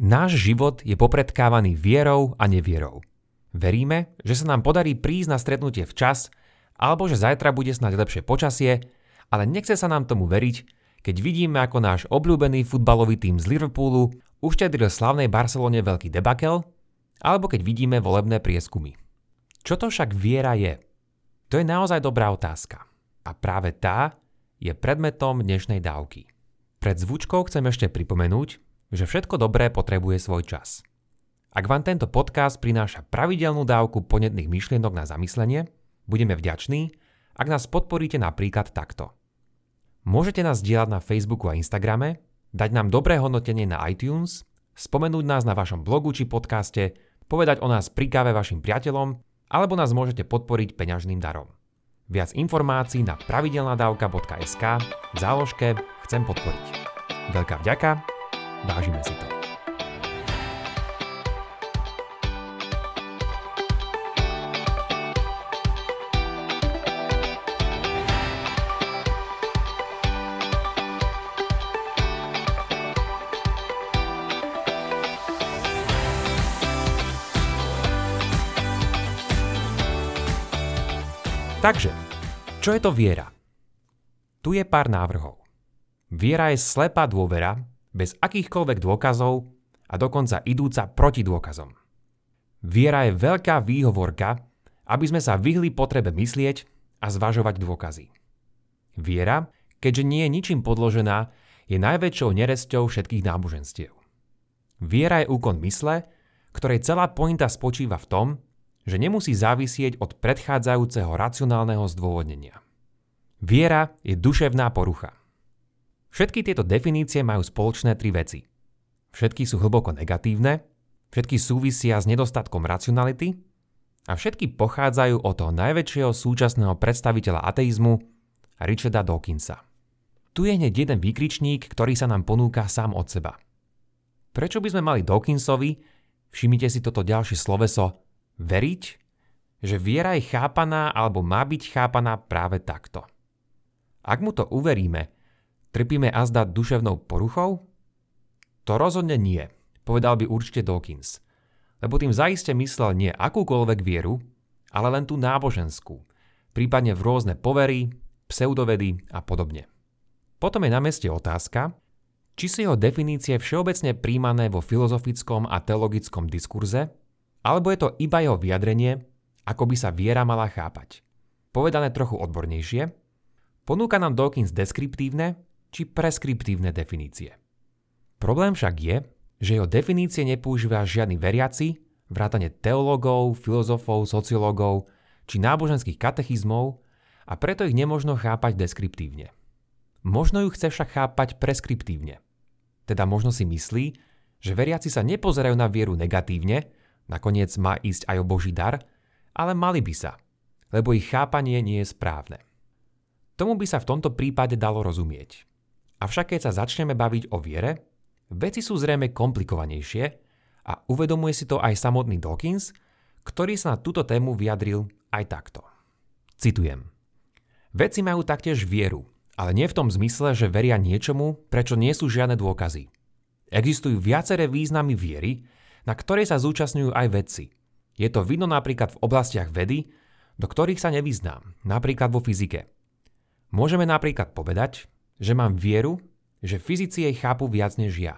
Náš život je popredkávaný vierou a nevierou. Veríme, že sa nám podarí prísť na stretnutie včas, alebo že zajtra bude snáď lepšie počasie, ale nechce sa nám tomu veriť, keď vidíme, ako náš obľúbený futbalový tým z Liverpoolu uštedril slavnej Barcelone veľký debakel, alebo keď vidíme volebné prieskumy. Čo to však viera je? To je naozaj dobrá otázka. A práve tá je predmetom dnešnej dávky. Pred zvučkou chcem ešte pripomenúť, že všetko dobré potrebuje svoj čas. Ak vám tento podcast prináša pravidelnú dávku ponetných myšlienok na zamyslenie, budeme vďační, ak nás podporíte napríklad takto. Môžete nás dielať na Facebooku a Instagrame, dať nám dobré hodnotenie na iTunes, spomenúť nás na vašom blogu či podcaste, povedať o nás pri káve vašim priateľom, alebo nás môžete podporiť peňažným darom. Viac informácií na pravidelnadavka.sk v záložke Chcem podporiť. Veľká vďaka, vážime si to. Takže, čo je to viera? Tu je pár návrhov. Viera je slepá dôvera, bez akýchkoľvek dôkazov a dokonca idúca proti dôkazom. Viera je veľká výhovorka, aby sme sa vyhli potrebe myslieť a zvažovať dôkazy. Viera, keďže nie je ničím podložená, je najväčšou neresťou všetkých náboženstiev. Viera je úkon mysle, ktorej celá pointa spočíva v tom, že nemusí závisieť od predchádzajúceho racionálneho zdôvodnenia. Viera je duševná porucha. Všetky tieto definície majú spoločné tri veci. Všetky sú hlboko negatívne, všetky súvisia s nedostatkom racionality a všetky pochádzajú od toho najväčšieho súčasného predstaviteľa ateizmu, Richarda Dawkinsa. Tu je hneď jeden výkričník, ktorý sa nám ponúka sám od seba. Prečo by sme mali Dawkinsovi, všimnite si toto ďalšie sloveso, veriť, že viera je chápaná alebo má byť chápaná práve takto. Ak mu to uveríme, trpíme azda duševnou poruchou? To rozhodne nie, povedal by určite Dawkins, lebo tým zaiste myslel nie akúkoľvek vieru, ale len tú náboženskú, prípadne v rôzne povery, pseudovedy a podobne. Potom je na meste otázka, či sú jeho definície všeobecne príjmané vo filozofickom a teologickom diskurze, alebo je to iba jeho vyjadrenie, ako by sa viera mala chápať. Povedané trochu odbornejšie, ponúka nám Dawkins deskriptívne či preskriptívne definície. Problém však je, že jeho definície nepoužíva žiadny veriaci, vrátane teológov, filozofov, sociológov či náboženských katechizmov a preto ich nemožno chápať deskriptívne. Možno ju chce však chápať preskriptívne. Teda možno si myslí, že veriaci sa nepozerajú na vieru negatívne, Nakoniec má ísť aj o Boží dar, ale mali by sa, lebo ich chápanie nie je správne. Tomu by sa v tomto prípade dalo rozumieť. Avšak keď sa začneme baviť o viere, veci sú zrejme komplikovanejšie a uvedomuje si to aj samotný Dawkins, ktorý sa na túto tému vyjadril aj takto. Citujem. Veci majú taktiež vieru, ale nie v tom zmysle, že veria niečomu, prečo nie sú žiadne dôkazy. Existujú viaceré významy viery, na ktorej sa zúčastňujú aj vedci. Je to vidno napríklad v oblastiach vedy, do ktorých sa nevyznám, napríklad vo fyzike. Môžeme napríklad povedať, že mám vieru, že fyzici jej chápu viac než ja.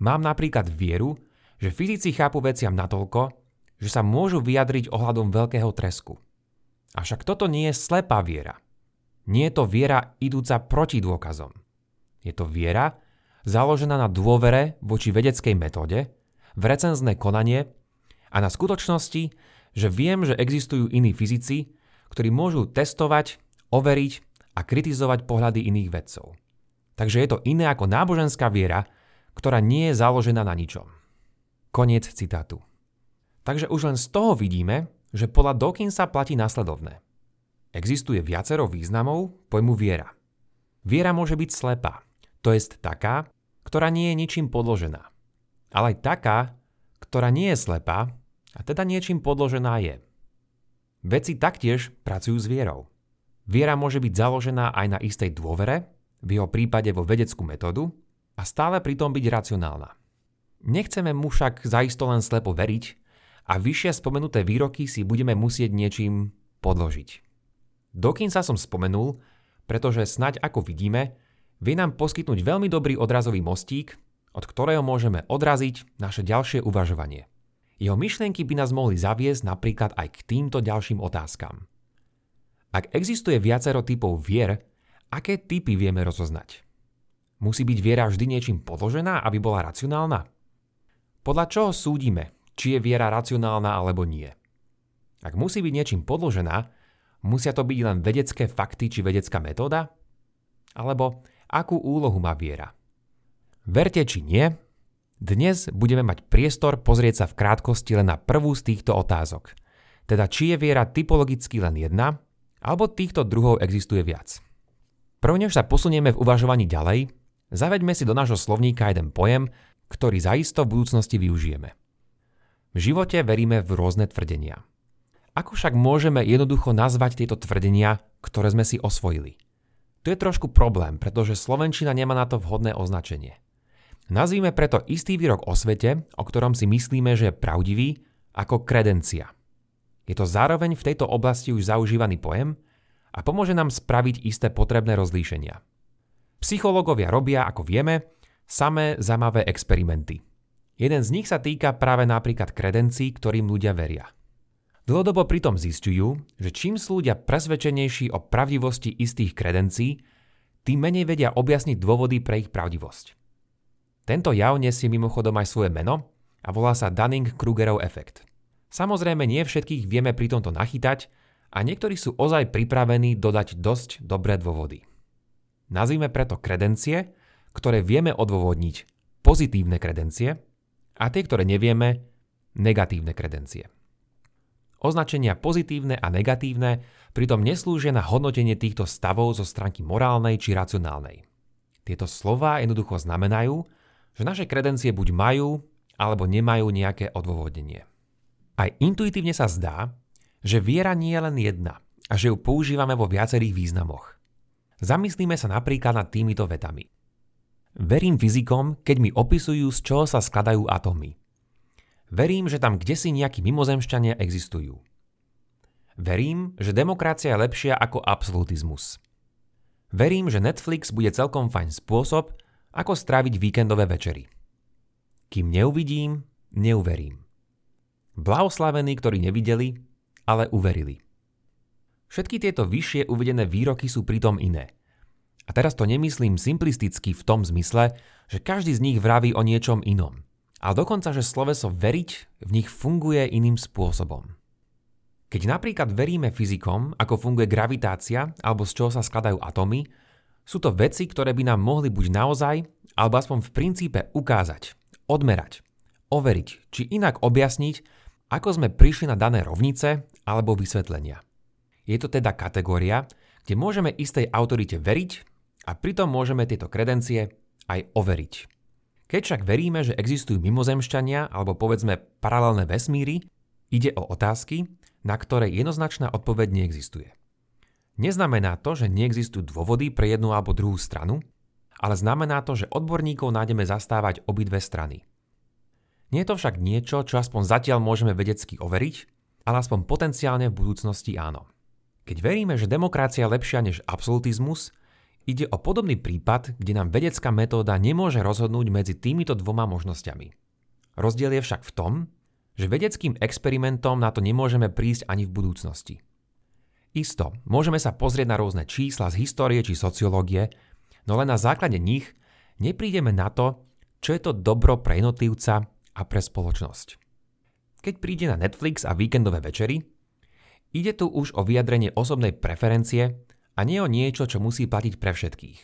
Mám napríklad vieru, že fyzici chápu veciam natoľko, že sa môžu vyjadriť ohľadom veľkého tresku. Avšak toto nie je slepá viera. Nie je to viera idúca proti dôkazom. Je to viera založená na dôvere voči vedeckej metóde, v recenzné konanie a na skutočnosti, že viem, že existujú iní fyzici, ktorí môžu testovať, overiť a kritizovať pohľady iných vedcov. Takže je to iné ako náboženská viera, ktorá nie je založená na ničom. Koniec citátu. Takže už len z toho vidíme, že podľa Dawkinsa platí následovné. Existuje viacero významov pojmu viera. Viera môže byť slepá, to jest taká, ktorá nie je ničím podložená ale aj taká, ktorá nie je slepá a teda niečím podložená je. Veci taktiež pracujú s vierou. Viera môže byť založená aj na istej dôvere, v jeho prípade vo vedeckú metódu, a stále pritom byť racionálna. Nechceme mu však zaisto len slepo veriť a vyššie spomenuté výroky si budeme musieť niečím podložiť. Dokým sa som spomenul, pretože snaď ako vidíme, vie nám poskytnúť veľmi dobrý odrazový mostík, od ktorého môžeme odraziť naše ďalšie uvažovanie. Jeho myšlienky by nás mohli zaviesť napríklad aj k týmto ďalším otázkam. Ak existuje viacero typov vier, aké typy vieme rozoznať? Musí byť viera vždy niečím podložená, aby bola racionálna? Podľa čoho súdime, či je viera racionálna alebo nie? Ak musí byť niečím podložená, musia to byť len vedecké fakty či vedecká metóda? Alebo akú úlohu má viera? Verte či nie, dnes budeme mať priestor pozrieť sa v krátkosti len na prvú z týchto otázok. Teda či je viera typologicky len jedna, alebo týchto druhov existuje viac. Prv než sa posunieme v uvažovaní ďalej, zaveďme si do nášho slovníka jeden pojem, ktorý zaisto v budúcnosti využijeme. V živote veríme v rôzne tvrdenia. Ako však môžeme jednoducho nazvať tieto tvrdenia, ktoré sme si osvojili? To je trošku problém, pretože Slovenčina nemá na to vhodné označenie. Nazvíme preto istý výrok o svete, o ktorom si myslíme, že je pravdivý, ako kredencia. Je to zároveň v tejto oblasti už zaužívaný pojem a pomôže nám spraviť isté potrebné rozlíšenia. Psychológovia robia, ako vieme, samé zaujímavé experimenty. Jeden z nich sa týka práve napríklad kredencií, ktorým ľudia veria. Dlhodobo pritom zistujú, že čím sú ľudia presvedčenejší o pravdivosti istých kredencií, tým menej vedia objasniť dôvody pre ich pravdivosť. Tento jav nesie mimochodom aj svoje meno a volá sa Dunning-Krugerov efekt. Samozrejme nie všetkých vieme pri tomto nachytať a niektorí sú ozaj pripravení dodať dosť dobré dôvody. Nazvime preto kredencie, ktoré vieme odôvodniť pozitívne kredencie a tie, ktoré nevieme, negatívne kredencie. Označenia pozitívne a negatívne pritom neslúžia na hodnotenie týchto stavov zo stránky morálnej či racionálnej. Tieto slová jednoducho znamenajú, že naše kredencie buď majú, alebo nemajú nejaké odôvodnenie. Aj intuitívne sa zdá, že viera nie je len jedna a že ju používame vo viacerých významoch. Zamyslíme sa napríklad nad týmito vetami. Verím fyzikom, keď mi opisujú, z čoho sa skladajú atómy. Verím, že tam kde si nejakí mimozemšťania existujú. Verím, že demokracia je lepšia ako absolutizmus. Verím, že Netflix bude celkom fajn spôsob, ako stráviť víkendové večery. Kým neuvidím, neuverím. Blahoslavení, ktorí nevideli, ale uverili. Všetky tieto vyššie uvedené výroky sú pritom iné. A teraz to nemyslím simplisticky v tom zmysle, že každý z nich vraví o niečom inom. Ale dokonca, že sloveso veriť v nich funguje iným spôsobom. Keď napríklad veríme fyzikom, ako funguje gravitácia alebo z čoho sa skladajú atómy, sú to veci, ktoré by nám mohli buď naozaj, alebo aspoň v princípe ukázať, odmerať, overiť, či inak objasniť, ako sme prišli na dané rovnice alebo vysvetlenia. Je to teda kategória, kde môžeme istej autorite veriť a pritom môžeme tieto kredencie aj overiť. Keď však veríme, že existujú mimozemšťania alebo povedzme paralelné vesmíry, ide o otázky, na ktoré jednoznačná odpoveď neexistuje. Neznamená to, že neexistujú dôvody pre jednu alebo druhú stranu, ale znamená to, že odborníkov nájdeme zastávať obidve strany. Nie je to však niečo, čo aspoň zatiaľ môžeme vedecky overiť, ale aspoň potenciálne v budúcnosti áno. Keď veríme, že demokracia je lepšia než absolutizmus, ide o podobný prípad, kde nám vedecká metóda nemôže rozhodnúť medzi týmito dvoma možnosťami. Rozdiel je však v tom, že vedeckým experimentom na to nemôžeme prísť ani v budúcnosti. Isto, môžeme sa pozrieť na rôzne čísla z histórie či sociológie, no len na základe nich neprídeme na to, čo je to dobro pre jednotlivca a pre spoločnosť. Keď príde na Netflix a víkendové večery, ide tu už o vyjadrenie osobnej preferencie a nie o niečo, čo musí platiť pre všetkých.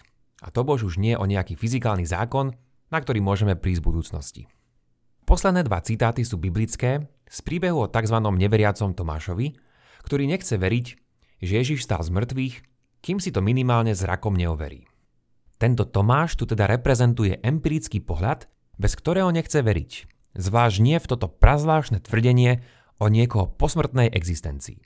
A to bož už nie o nejaký fyzikálny zákon, na ktorý môžeme prísť v budúcnosti. Posledné dva citáty sú biblické z príbehu o tzv. neveriacom Tomášovi, ktorý nechce veriť, že Ježiš stal z mŕtvych, kým si to minimálne zrakom neoverí. Tento Tomáš tu teda reprezentuje empirický pohľad, bez ktorého nechce veriť, zvlášť nie v toto prazvláštne tvrdenie o niekoho posmrtnej existencii.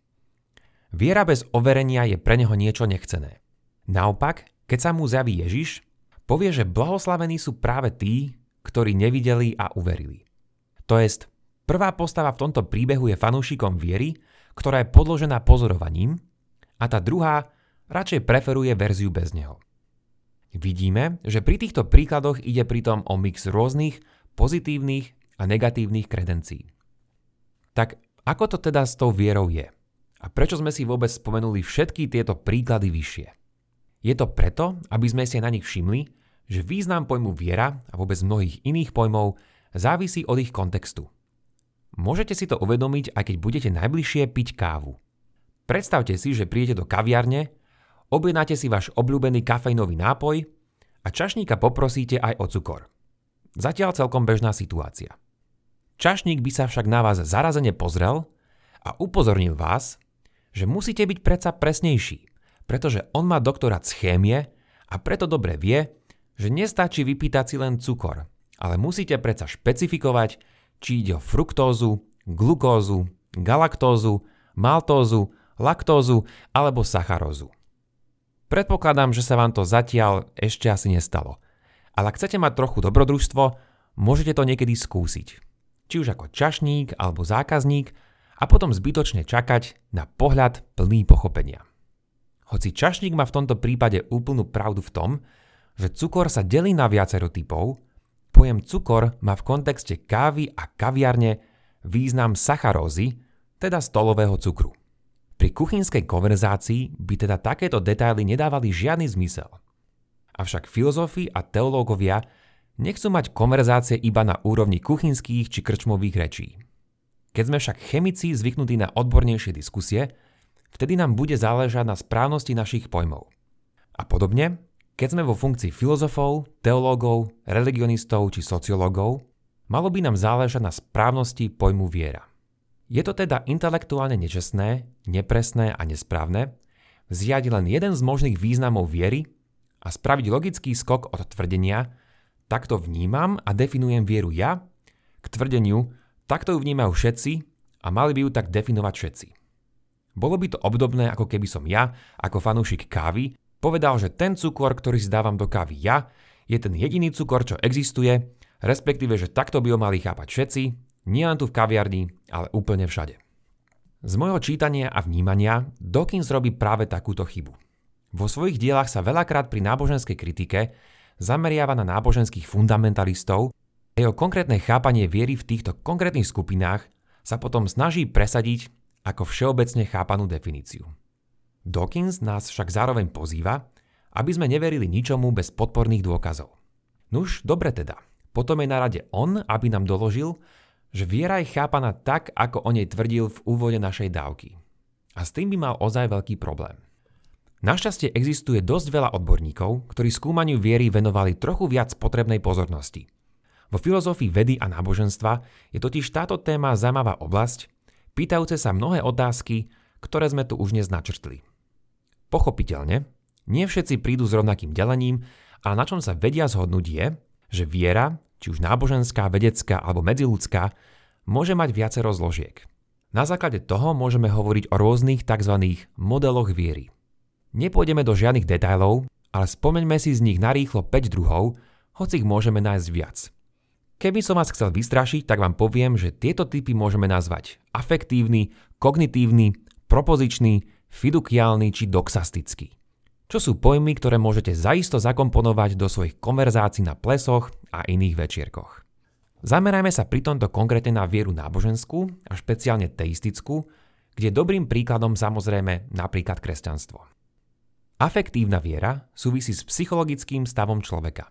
Viera bez overenia je pre neho niečo nechcené. Naopak, keď sa mu zjaví Ježiš, povie, že blahoslavení sú práve tí, ktorí nevideli a uverili. To jest, prvá postava v tomto príbehu je fanúšikom viery, ktorá je podložená pozorovaním a tá druhá radšej preferuje verziu bez neho. Vidíme, že pri týchto príkladoch ide pritom o mix rôznych pozitívnych a negatívnych kredencií. Tak ako to teda s tou vierou je? A prečo sme si vôbec spomenuli všetky tieto príklady vyššie? Je to preto, aby sme si na nich všimli, že význam pojmu viera a vôbec mnohých iných pojmov závisí od ich kontextu. Môžete si to uvedomiť, aj keď budete najbližšie piť kávu. Predstavte si, že prídete do kaviarne objednáte si váš obľúbený kafejnový nápoj a čašníka poprosíte aj o cukor. Zatiaľ celkom bežná situácia. Čašník by sa však na vás zarazene pozrel a upozornil vás, že musíte byť predsa presnejší, pretože on má doktorát z chémie a preto dobre vie, že nestačí vypýtať si len cukor, ale musíte predsa špecifikovať, či ide o fruktózu, glukózu, galaktózu, maltózu, laktózu alebo sacharózu. Predpokladám, že sa vám to zatiaľ ešte asi nestalo. Ale ak chcete mať trochu dobrodružstvo, môžete to niekedy skúsiť. Či už ako čašník alebo zákazník a potom zbytočne čakať na pohľad plný pochopenia. Hoci čašník má v tomto prípade úplnú pravdu v tom, že cukor sa delí na viacero typov, pojem cukor má v kontexte kávy a kaviarne význam sacharózy, teda stolového cukru. Pri kuchynskej konverzácii by teda takéto detaily nedávali žiadny zmysel. Avšak filozofi a teológovia nechcú mať konverzácie iba na úrovni kuchynských či krčmových rečí. Keď sme však chemici zvyknutí na odbornejšie diskusie, vtedy nám bude záležať na správnosti našich pojmov. A podobne, keď sme vo funkcii filozofov, teológov, religionistov či sociológov, malo by nám záležať na správnosti pojmu viera. Je to teda intelektuálne nečestné, nepresné a nesprávne vziať len jeden z možných významov viery a spraviť logický skok od tvrdenia takto vnímam a definujem vieru ja k tvrdeniu takto ju vnímajú všetci a mali by ju tak definovať všetci. Bolo by to obdobné, ako keby som ja, ako fanúšik kávy, povedal, že ten cukor, ktorý si dávam do kávy ja, je ten jediný cukor, čo existuje, respektíve, že takto by ho mali chápať všetci len tu v kaviarni, ale úplne všade. Z môjho čítania a vnímania Dawkins robí práve takúto chybu. Vo svojich dielach sa veľakrát pri náboženskej kritike zameriava na náboženských fundamentalistov a jeho konkrétne chápanie viery v týchto konkrétnych skupinách sa potom snaží presadiť ako všeobecne chápanú definíciu. Dawkins nás však zároveň pozýva, aby sme neverili ničomu bez podporných dôkazov. Nuž, dobre teda. Potom je na rade on, aby nám doložil, že viera je chápaná tak, ako o nej tvrdil v úvode našej dávky. A s tým by mal ozaj veľký problém. Našťastie existuje dosť veľa odborníkov, ktorí skúmaniu viery venovali trochu viac potrebnej pozornosti. Vo filozofii vedy a náboženstva je totiž táto téma zaujímavá oblasť, pýtajúce sa mnohé otázky, ktoré sme tu už dnes načrtli. Pochopiteľne, nie všetci prídu s rovnakým delením, ale na čom sa vedia zhodnúť je, že viera či už náboženská, vedecká alebo medziludská, môže mať viacero zložiek. Na základe toho môžeme hovoriť o rôznych tzv. modeloch viery. Nepôjdeme do žiadnych detailov, ale spomeňme si z nich narýchlo 5 druhov, hoci ich môžeme nájsť viac. Keby som vás chcel vystrašiť, tak vám poviem, že tieto typy môžeme nazvať afektívny, kognitívny, propozičný, fidukiálny či doxastický čo sú pojmy, ktoré môžete zaisto zakomponovať do svojich konverzácií na plesoch a iných večierkoch. Zamerajme sa pri tomto konkrétne na vieru náboženskú a špeciálne teistickú, kde dobrým príkladom samozrejme napríklad kresťanstvo. Afektívna viera súvisí s psychologickým stavom človeka.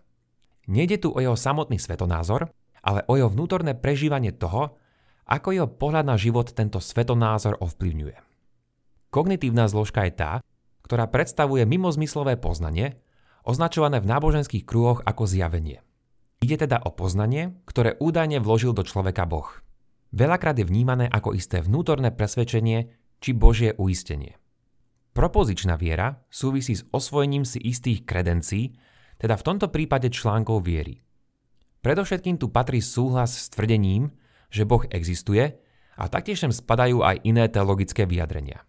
Nejde tu o jeho samotný svetonázor, ale o jeho vnútorné prežívanie toho, ako jeho pohľad na život tento svetonázor ovplyvňuje. Kognitívna zložka je tá, ktorá predstavuje mimozmyslové poznanie, označované v náboženských kruhoch ako zjavenie. Ide teda o poznanie, ktoré údajne vložil do človeka Boh. Veľakrát je vnímané ako isté vnútorné presvedčenie či Božie uistenie. Propozičná viera súvisí s osvojením si istých kredencií, teda v tomto prípade článkov viery. Predovšetkým tu patrí súhlas s tvrdením, že Boh existuje a taktiež sem spadajú aj iné teologické vyjadrenia.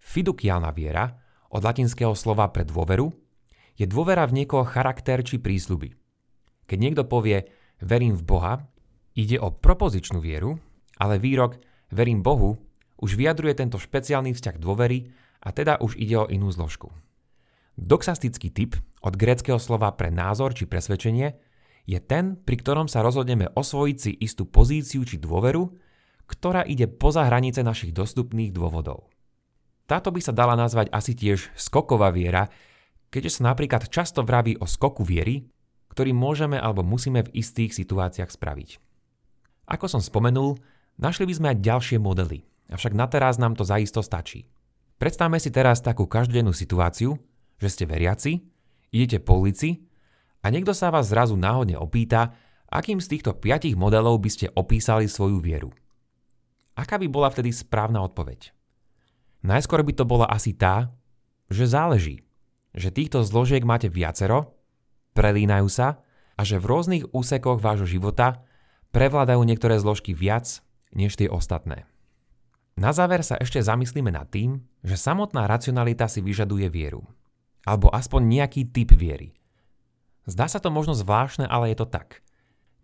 Fidukiálna viera od latinského slova pre dôveru, je dôvera v niekoho charakter či prísľuby. Keď niekto povie, verím v Boha ide o propozičnú vieru, ale výrok verím Bohu už vyjadruje tento špeciálny vzťah dôvery a teda už ide o inú zložku. Doxastický typ od gréckého slova pre názor či presvedčenie je ten, pri ktorom sa rozhodneme osvojiť si istú pozíciu či dôveru, ktorá ide poza hranice našich dostupných dôvodov. Táto by sa dala nazvať asi tiež skoková viera, keďže sa napríklad často vraví o skoku viery, ktorý môžeme alebo musíme v istých situáciách spraviť. Ako som spomenul, našli by sme aj ďalšie modely, avšak na teraz nám to zaisto stačí. Predstavme si teraz takú každodennú situáciu, že ste veriaci, idete po ulici a niekto sa vás zrazu náhodne opýta, akým z týchto piatich modelov by ste opísali svoju vieru. Aká by bola vtedy správna odpoveď? Najskôr by to bola asi tá, že záleží, že týchto zložiek máte viacero, prelínajú sa a že v rôznych úsekoch vášho života prevládajú niektoré zložky viac než tie ostatné. Na záver sa ešte zamyslíme nad tým, že samotná racionalita si vyžaduje vieru. Alebo aspoň nejaký typ viery. Zdá sa to možno zvláštne, ale je to tak.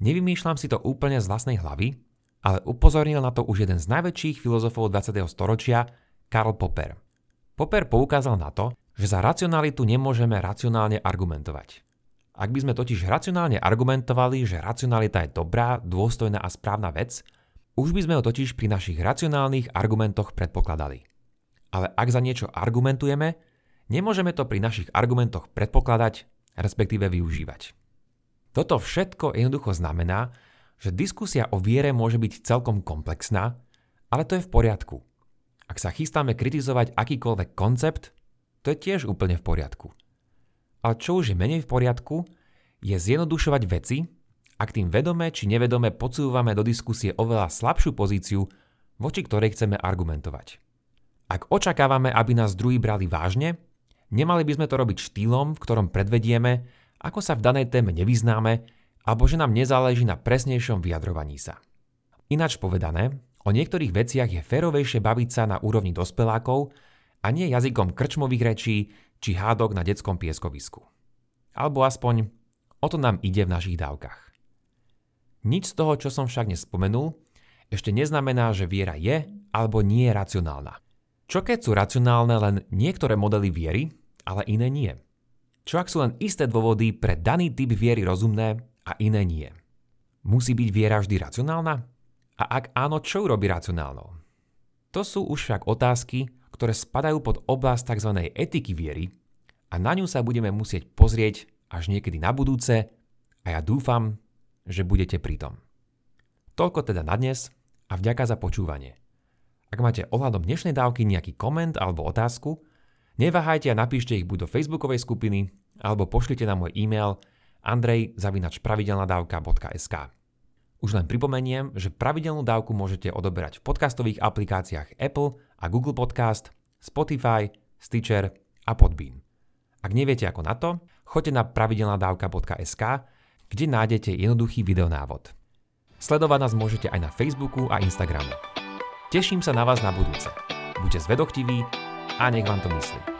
Nevymýšľam si to úplne z vlastnej hlavy, ale upozornil na to už jeden z najväčších filozofov 20. storočia, Karl Popper. Popper poukázal na to, že za racionalitu nemôžeme racionálne argumentovať. Ak by sme totiž racionálne argumentovali, že racionalita je dobrá, dôstojná a správna vec, už by sme ho totiž pri našich racionálnych argumentoch predpokladali. Ale ak za niečo argumentujeme, nemôžeme to pri našich argumentoch predpokladať, respektíve využívať. Toto všetko jednoducho znamená, že diskusia o viere môže byť celkom komplexná, ale to je v poriadku. Ak sa chystáme kritizovať akýkoľvek koncept, to je tiež úplne v poriadku. Ale čo už je menej v poriadku, je zjednodušovať veci, ak tým vedome či nevedome podsúvame do diskusie oveľa slabšiu pozíciu, voči ktorej chceme argumentovať. Ak očakávame, aby nás druhí brali vážne, nemali by sme to robiť štýlom, v ktorom predvedieme, ako sa v danej téme nevyznáme, alebo že nám nezáleží na presnejšom vyjadrovaní sa. Ináč povedané, O niektorých veciach je férovejšie baviť sa na úrovni dospelákov a nie jazykom krčmových rečí či hádok na detskom pieskovisku. Alebo aspoň o to nám ide v našich dávkach. Nič z toho, čo som však nespomenul, ešte neznamená, že viera je alebo nie je racionálna. Čo keď sú racionálne len niektoré modely viery, ale iné nie? Čo ak sú len isté dôvody pre daný typ viery rozumné a iné nie? Musí byť viera vždy racionálna? A ak áno, čo urobí racionálnou? To sú už však otázky, ktoré spadajú pod oblasť tzv. etiky viery a na ňu sa budeme musieť pozrieť až niekedy na budúce a ja dúfam, že budete pritom. Toľko teda na dnes a vďaka za počúvanie. Ak máte ohľadom dnešnej dávky nejaký koment alebo otázku, neváhajte a napíšte ich buď do facebookovej skupiny alebo pošlite na môj e-mail andrej.pravidelnadavka.sk. Už len pripomeniem, že pravidelnú dávku môžete odoberať v podcastových aplikáciách Apple a Google Podcast, Spotify, Stitcher a Podbean. Ak neviete ako na to, choďte na pravidelnadavka.sk, kde nájdete jednoduchý videonávod. Sledovať nás môžete aj na Facebooku a Instagramu. Teším sa na vás na budúce. Buďte zvedochtiví a nech vám to myslí.